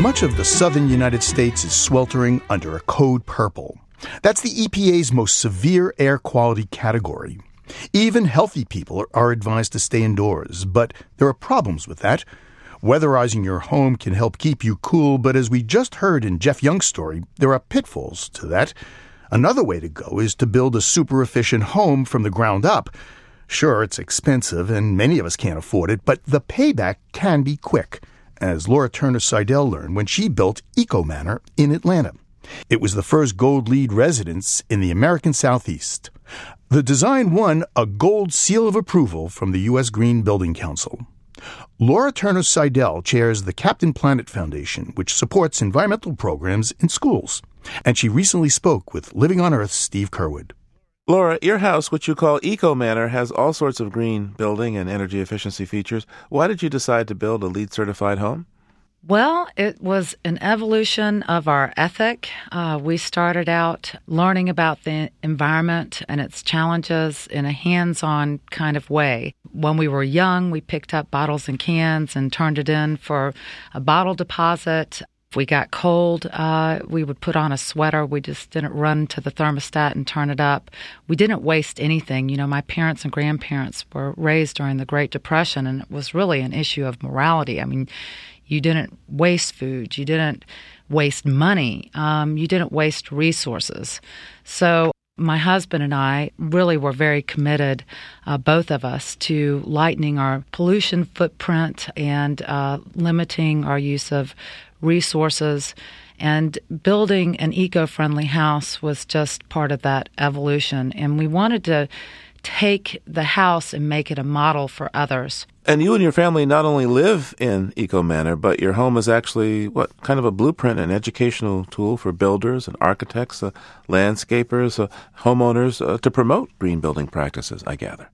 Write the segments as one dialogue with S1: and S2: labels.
S1: Much of the southern United States is sweltering under a code purple. That's the EPA's most severe air quality category. Even healthy people are advised to stay indoors, but there are problems with that. Weatherizing your home can help keep you cool, but as we just heard in Jeff Young's story, there are pitfalls to that. Another way to go is to build a super efficient home from the ground up. Sure, it's expensive and many of us can't afford it, but the payback can be quick, as Laura Turner Seydel learned when she built Eco Manor in Atlanta. It was the first gold LEED residence in the American Southeast. The design won a gold seal of approval from the U.S. Green Building Council. Laura Turner Seydel chairs the Captain Planet Foundation, which supports environmental programs in schools. And she recently spoke with Living on Earth's Steve Curwood.
S2: Laura, your house, which you call Eco Manor, has all sorts of green building and energy efficiency features. Why did you decide to build a LEED certified home?
S3: Well, it was an evolution of our ethic. Uh, we started out learning about the environment and its challenges in a hands on kind of way. When we were young, we picked up bottles and cans and turned it in for a bottle deposit. If we got cold, uh, we would put on a sweater. We just didn't run to the thermostat and turn it up. We didn't waste anything. You know, my parents and grandparents were raised during the Great Depression, and it was really an issue of morality. I mean, you didn't waste food. You didn't waste money. Um, you didn't waste resources. So my husband and I really were very committed, uh, both of us, to lightening our pollution footprint and uh, limiting our use of resources. And building an eco friendly house was just part of that evolution. And we wanted to take the house and make it a model for others.
S2: And you and your family not only live in Eco Manor, but your home is actually what kind of a blueprint, and educational tool for builders and architects, uh, landscapers, uh, homeowners uh, to promote green building practices, I gather.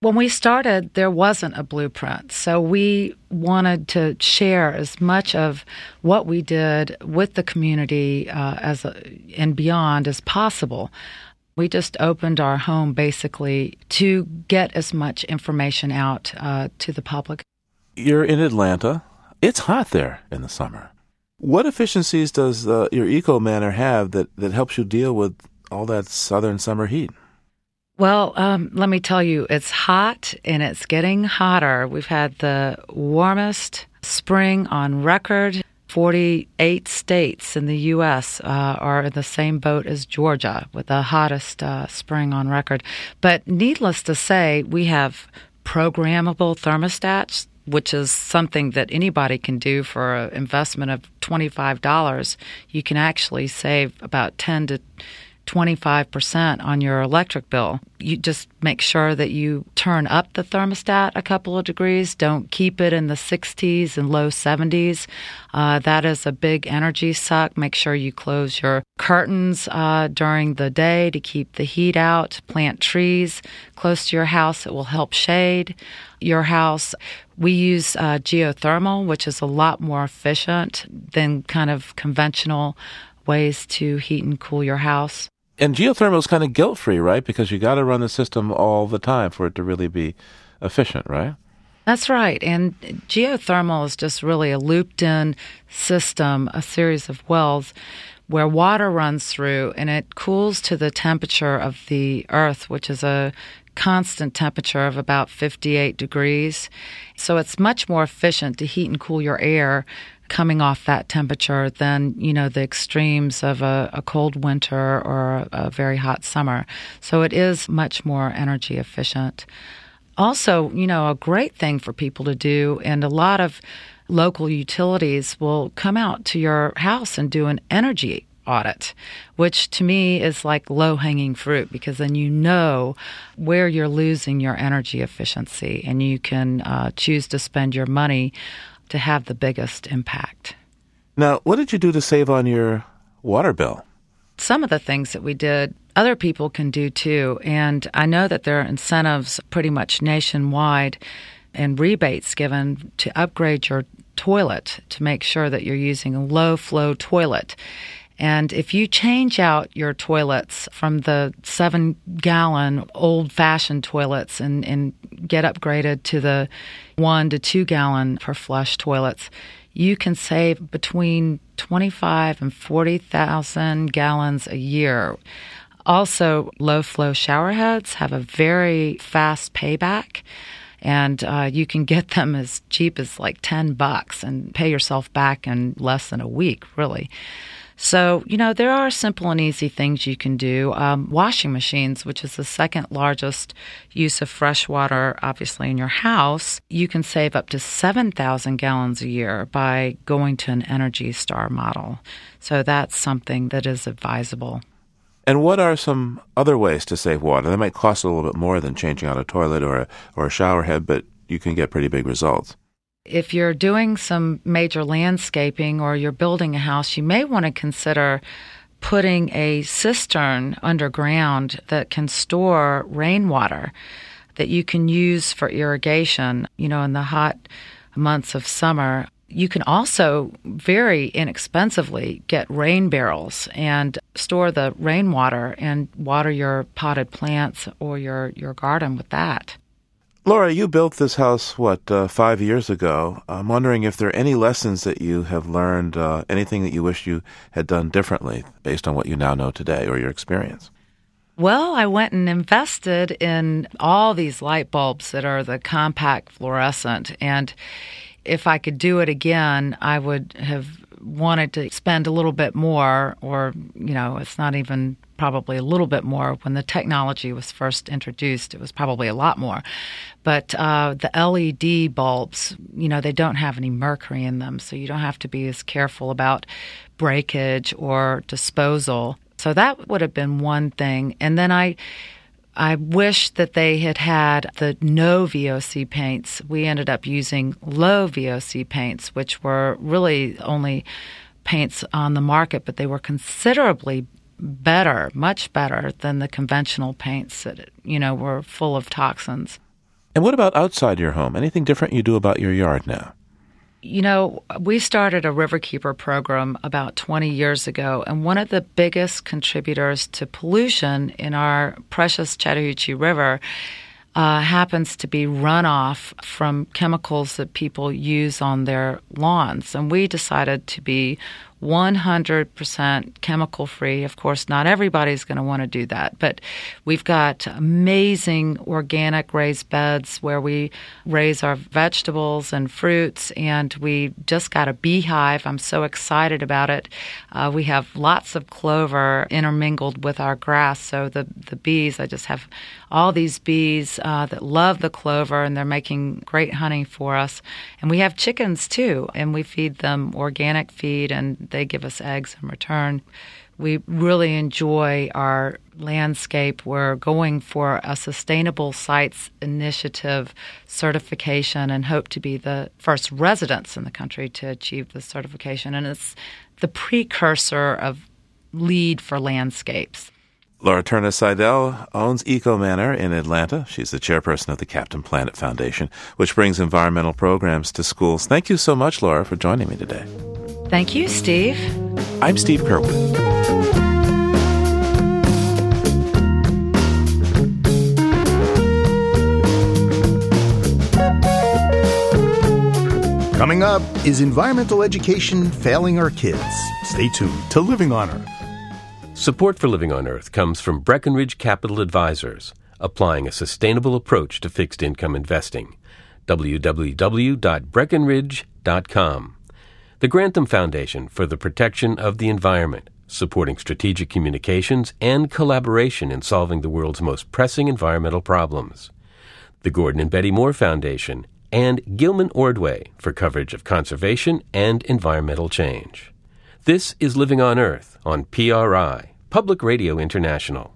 S3: When we started, there wasn't a blueprint. So we wanted to share as much of what we did with the community uh, as a, and beyond as possible. We just opened our home basically to get as much information out uh, to the public.
S2: You're in Atlanta. It's hot there in the summer. What efficiencies does uh, your Eco Manor have that, that helps you deal with all that southern summer heat?
S3: Well, um, let me tell you, it's hot and it's getting hotter. We've had the warmest spring on record. 48 states in the U.S. Uh, are in the same boat as Georgia with the hottest uh, spring on record. But needless to say, we have programmable thermostats, which is something that anybody can do for an investment of $25. You can actually save about 10 to 25% on your electric bill. You just make sure that you turn up the thermostat a couple of degrees. Don't keep it in the 60s and low 70s. Uh, that is a big energy suck. Make sure you close your curtains uh, during the day to keep the heat out. Plant trees close to your house. It will help shade your house. We use uh, geothermal, which is a lot more efficient than kind of conventional ways to heat and cool your house.
S2: And geothermal is kind of guilt free, right? Because you got to run the system all the time for it to really be efficient, right?
S3: That's right. And geothermal is just really a looped in system, a series of wells where water runs through and it cools to the temperature of the earth, which is a constant temperature of about 58 degrees. So it's much more efficient to heat and cool your air coming off that temperature than you know the extremes of a, a cold winter or a, a very hot summer. So it is much more energy efficient. Also, you know, a great thing for people to do, and a lot of local utilities will come out to your house and do an energy audit, which to me is like low hanging fruit because then you know where you're losing your energy efficiency and you can uh, choose to spend your money to have the biggest impact.
S2: Now, what did you do to save on your water bill?
S3: Some of the things that we did, other people can do too. And I know that there are incentives pretty much nationwide and rebates given to upgrade your toilet to make sure that you're using a low flow toilet. And if you change out your toilets from the seven gallon old fashioned toilets and, and get upgraded to the one to two gallon per flush toilets, you can save between 25 and 40,000 gallons a year. Also, low flow shower heads have a very fast payback and uh, you can get them as cheap as like 10 bucks and pay yourself back in less than a week, really. So, you know, there are simple and easy things you can do. Um, washing machines, which is the second largest use of fresh water, obviously, in your house, you can save up to 7,000 gallons a year by going to an Energy Star model. So that's something that is advisable.
S2: And what are some other ways to save water? They might cost a little bit more than changing out a toilet or a, or a shower head, but you can get pretty big results.
S3: If you're doing some major landscaping or you're building a house, you may want to consider putting a cistern underground that can store rainwater that you can use for irrigation, you know, in the hot months of summer. You can also very inexpensively get rain barrels and store the rainwater and water your potted plants or your, your garden with that.
S2: Laura, you built this house, what, uh, five years ago. I'm wondering if there are any lessons that you have learned, uh, anything that you wish you had done differently based on what you now know today or your experience.
S3: Well, I went and invested in all these light bulbs that are the compact fluorescent. And if I could do it again, I would have wanted to spend a little bit more, or, you know, it's not even probably a little bit more when the technology was first introduced. It was probably a lot more. But uh, the LED bulbs, you know, they don't have any mercury in them, so you don't have to be as careful about breakage or disposal. So that would have been one thing. And then I. I wish that they had had the no VOC paints. We ended up using low VOC paints, which were really only paints on the market, but they were considerably better, much better than the conventional paints that you know were full of toxins.
S2: And what about outside your home? Anything different you do about your yard now?
S3: You know, we started a Riverkeeper program about 20 years ago, and one of the biggest contributors to pollution in our precious Chattahoochee River uh, happens to be runoff from chemicals that people use on their lawns. And we decided to be 100% chemical free. Of course, not everybody's going to want to do that, but we've got amazing organic raised beds where we raise our vegetables and fruits, and we just got a beehive. I'm so excited about it. Uh, we have lots of clover intermingled with our grass, so the, the bees, I just have all these bees uh, that love the clover, and they're making great honey for us. And we have chickens too, and we feed them organic feed and they give us eggs in return. We really enjoy our landscape. We're going for a sustainable sites initiative certification and hope to be the first residents in the country to achieve this certification. And it's the precursor of LEED for landscapes.
S2: Laura Turner Seydel owns Eco Manor in Atlanta. She's the chairperson of the Captain Planet Foundation, which brings environmental programs to schools. Thank you so much, Laura, for joining me today.
S3: Thank you, Steve.
S2: I'm Steve Curwood.
S1: Coming up, is environmental education failing our kids? Stay tuned to Living on Earth.
S4: Support for Living on Earth comes from Breckenridge Capital Advisors, applying a sustainable approach to fixed income investing. www.breckenridge.com the Grantham Foundation for the Protection of the Environment, supporting strategic communications and collaboration in solving the world's most pressing environmental problems. The Gordon and Betty Moore Foundation, and Gilman Ordway for coverage of conservation and environmental change. This is Living on Earth on PRI, Public Radio International.